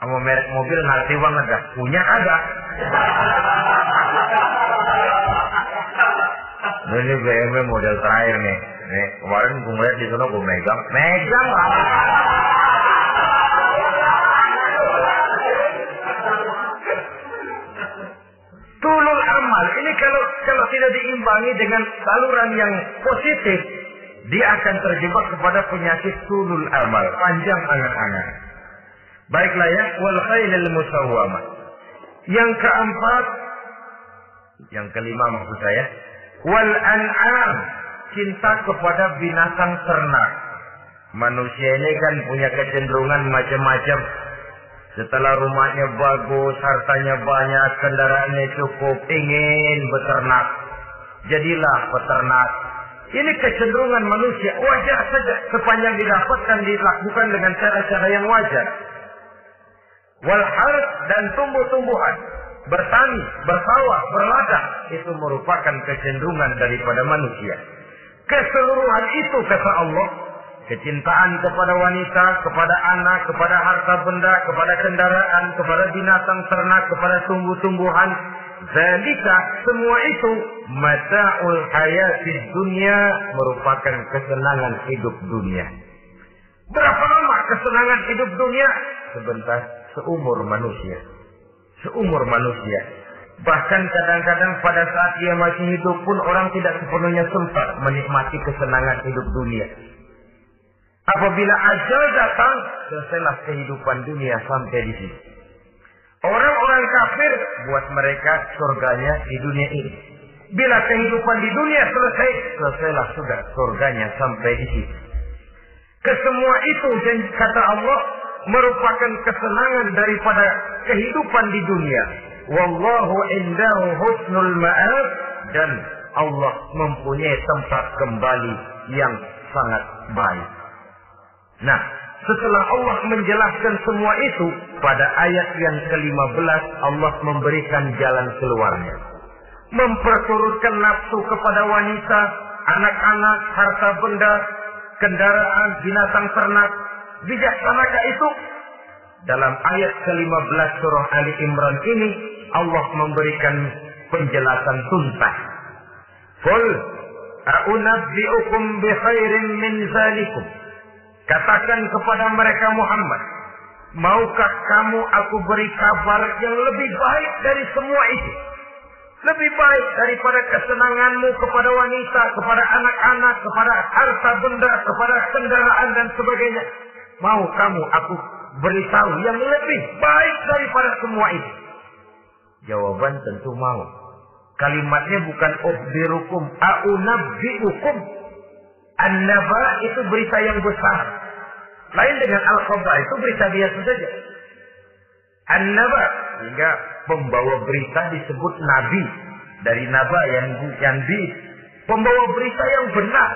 sama merek mobil ngerti banget dah. Punya ada. Ini BMW model terakhir nih. Nih, kemarin gue ngeliat di sana gue megang. Megang lah. Tidak diimbangi dengan saluran yang positif, dia akan terjebak kepada penyakit sulul amal, panjang angan-angan. Baiklah ya, wal khailil musawwamah. Yang keempat, yang kelima maksud saya, wal an'am, cinta kepada binatang ternak. Manusia ini kan punya kecenderungan macam-macam. Setelah rumahnya bagus, hartanya banyak, kendaraannya cukup, ingin beternak. Jadilah peternak. Ini kecenderungan manusia wajar saja sepanjang didapatkan dilakukan dengan cara-cara yang wajar. Wal dan tumbuh-tumbuhan, bertani, bersawah, berladang itu merupakan kecenderungan daripada manusia. Keseluruhan itu kata Allah, kecintaan kepada wanita, kepada anak, kepada harta benda, kepada kendaraan, kepada binatang ternak, kepada tumbuh-tumbuhan, Zalika semua itu mata'ul hayatid dunia merupakan kesenangan hidup dunia. Berapa lama kesenangan hidup dunia? Sebentar, seumur manusia. Seumur manusia. Bahkan kadang-kadang pada saat dia masih hidup pun orang tidak sepenuhnya sempat menikmati kesenangan hidup dunia. Apabila ajal datang, selesailah kehidupan dunia sampai di sini. Orang-orang kafir buat mereka surganya di dunia ini. Bila kehidupan di dunia selesai, selesailah sudah surganya sampai di sini. Kesemua itu dan kata Allah merupakan kesenangan daripada kehidupan di dunia. Wallahu indahu husnul ma'ab dan Allah mempunyai tempat kembali yang sangat baik. Nah, setelah Allah menjelaskan semua itu, pada ayat yang ke-15 Allah memberikan jalan keluarnya. Memperturutkan nafsu kepada wanita, anak-anak, harta benda, kendaraan, binatang ternak. Bijaksanakah itu? Dalam ayat ke-15 surah Ali Imran ini, Allah memberikan penjelasan tuntas. Qul a'unabbi'ukum bi khairin min zalikum Katakan kepada mereka Muhammad, maukah kamu aku beri kabar yang lebih baik dari semua itu? Lebih baik daripada kesenanganmu kepada wanita, kepada anak-anak, kepada harta benda, kepada kendaraan dan sebagainya. Mau kamu aku beritahu yang lebih baik daripada semua itu? Jawaban tentu mau. Kalimatnya bukan ukhbirukum, a'unabbi'ukum An-naba itu berita yang besar. Lain dengan al-khabar itu berita biasa saja. An-naba sehingga pembawa berita disebut nabi dari naba yang yang di pembawa berita yang benar.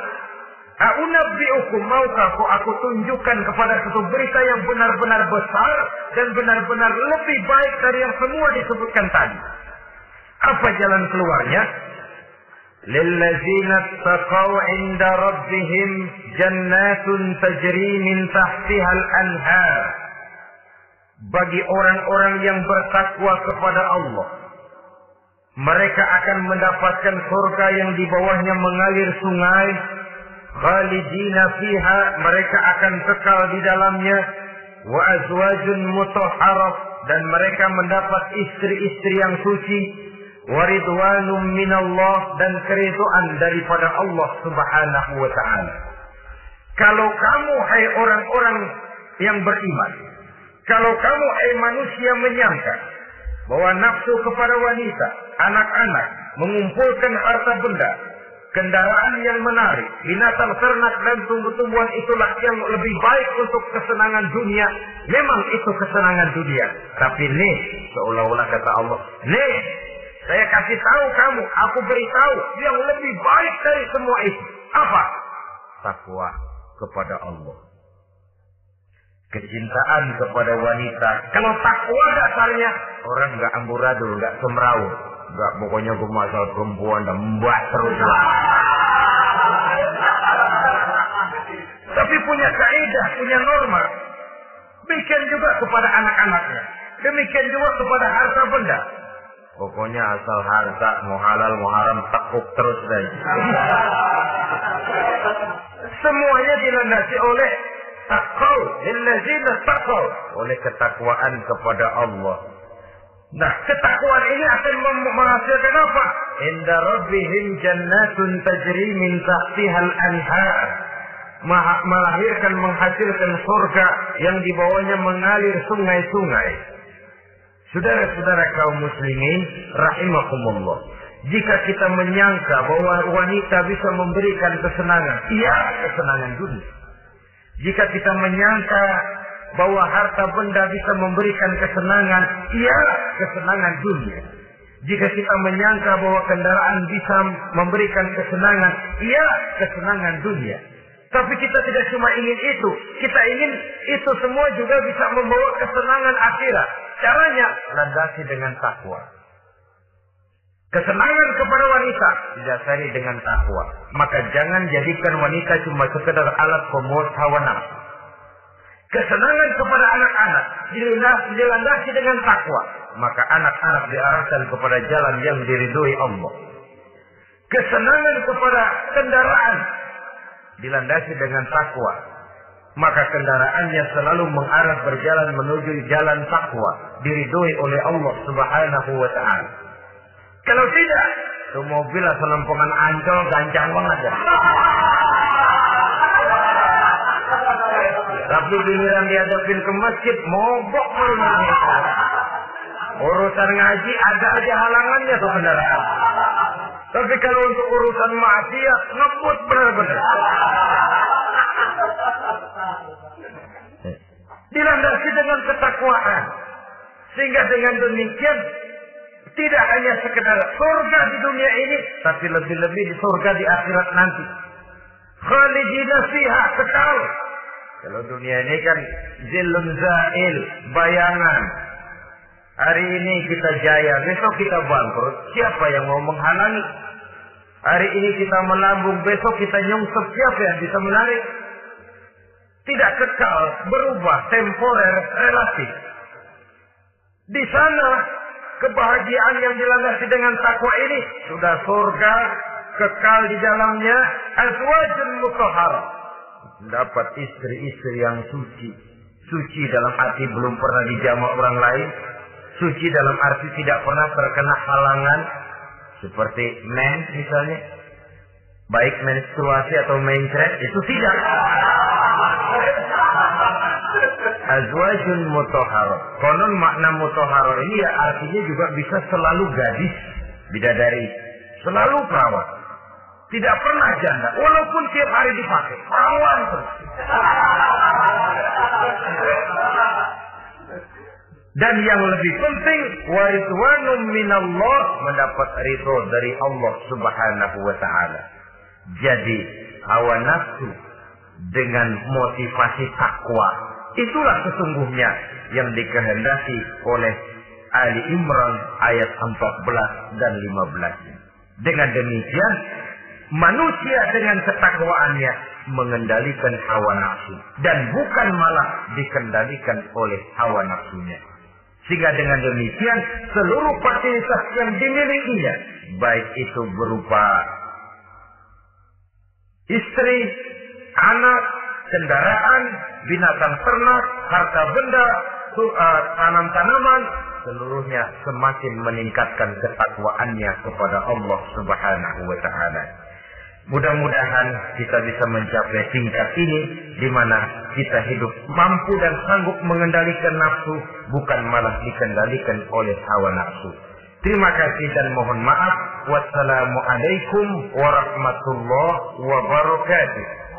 A'unabbi'ukum maukah aku aku tunjukkan kepada satu berita yang benar-benar besar dan benar-benar lebih baik dari yang semua disebutkan tadi. Apa jalan keluarnya? للذين اتقوا عند ربهم جنات تجري من تحتها الأنهار bagi orang-orang yang bertakwa kepada Allah mereka akan mendapatkan surga yang di bawahnya mengalir sungai khalidina fiha mereka akan kekal di dalamnya wa azwajun mutahharaf dan mereka mendapat istri-istri yang suci waridwanum minallah dan keridhaan daripada Allah Subhanahu wa taala. Kalau kamu hai orang-orang yang beriman, kalau kamu hai manusia menyangka bahwa nafsu kepada wanita, anak-anak, mengumpulkan harta benda, kendaraan yang menarik, binatang ternak dan tumbuh-tumbuhan itulah yang lebih baik untuk kesenangan dunia. Memang itu kesenangan dunia. Tapi nih, seolah-olah kata Allah, nih saya kasih tahu kamu, aku beritahu yang lebih baik dari semua itu. Apa? Takwa kepada Allah. Kecintaan kepada wanita. Kalau takwa dasarnya, orang nggak amburadul, nggak semrau. Nggak pokoknya gue masalah perempuan dan membuat terus. Tapi punya kaidah, punya norma. Demikian juga kepada anak-anaknya. Demikian juga kepada harta benda. Pokoknya asal harta mau halal mau haram tekuk terus deh. Semuanya dilandasi oleh takau, illazina takau, oleh ketakwaan kepada Allah. Nah, ketakwaan ini akan menghasilkan apa? inda rabbihim jannatun tajri min tahtihal anhar melahirkan menghasilkan surga yang di bawahnya mengalir sungai-sungai. Saudara-saudara kaum muslimin rahimakumullah. Jika kita menyangka bahwa wanita bisa memberikan kesenangan, iya kesenangan dunia. Jika kita menyangka bahwa harta benda bisa memberikan kesenangan, iya kesenangan dunia. Jika kita menyangka bahwa kendaraan bisa memberikan kesenangan, iya kesenangan dunia. Tapi kita tidak cuma ingin itu, kita ingin itu semua juga bisa membawa kesenangan akhirat. Caranya landasi dengan takwa. Kesenangan kepada wanita didasari dengan takwa. Maka jangan jadikan wanita cuma sekedar alat pemuas hawa nafsu. Kesenangan kepada anak-anak dilandasi dengan takwa. Maka anak-anak diarahkan kepada jalan yang diridhoi Allah. Kesenangan kepada kendaraan dilandasi dengan takwa. Maka kendaraannya selalu mengarah berjalan menuju jalan takwa. Diridhoi oleh Allah subhanahu wa ta'ala. Kalau tidak, itu mobil asal lempongan ancol gancang banget ya. Tapi giliran dihadapin ke masjid, mogok rumahnya. Urusan ngaji ada aja halangannya kendaraan. Tapi kalau untuk urusan maksiat, ngebut benar-benar. Dilandasi dengan ketakwaan. Sehingga dengan demikian tidak hanya sekedar surga di dunia ini, tapi lebih-lebih di surga di akhirat nanti. Khalidina fiha kekal. Kalau dunia ini kan zilun zail, bayangan. Hari ini kita jaya, besok kita bangkrut. Siapa yang mau menghalangi? Hari ini kita melambung, besok kita nyungsep. Siapa yang bisa menarik? Tidak kekal, berubah, temporer, relatif. Di sana kebahagiaan yang dilandasi dengan takwa ini sudah surga kekal di dalamnya azwajun mutahhar. Dapat istri-istri yang suci. Suci dalam arti belum pernah dijamak orang lain. Suci dalam arti tidak pernah terkena halangan. Seperti men misalnya. Baik menstruasi atau mencret itu tidak azwajun mutahhar. Konon makna mutahhar ini ya artinya juga bisa selalu gadis, bidadari, selalu perawat. Tidak pernah janda, walaupun tiap hari dipakai. Perawan terus. Dan yang lebih penting, waridwanum minallah mendapat ridho dari Allah Subhanahu wa taala. Jadi, hawa nafsu dengan motivasi takwa itulah sesungguhnya yang dikehendaki oleh Ali Imran ayat 14 dan 15. Dengan demikian manusia dengan ketakwaannya mengendalikan hawa nafsu dan bukan malah dikendalikan oleh hawa nafsunya. Sehingga dengan demikian seluruh fasilitas yang dimilikinya baik itu berupa istri, anak, kendaraan, binatang ternak, harta benda, uh, tanam-tanaman, seluruhnya semakin meningkatkan ketakwaannya kepada Allah Subhanahu wa taala. Mudah-mudahan kita bisa mencapai tingkat ini di mana kita hidup mampu dan sanggup mengendalikan nafsu bukan malah dikendalikan oleh hawa nafsu. Terima kasih dan mohon maaf. Wassalamualaikum warahmatullahi wabarakatuh.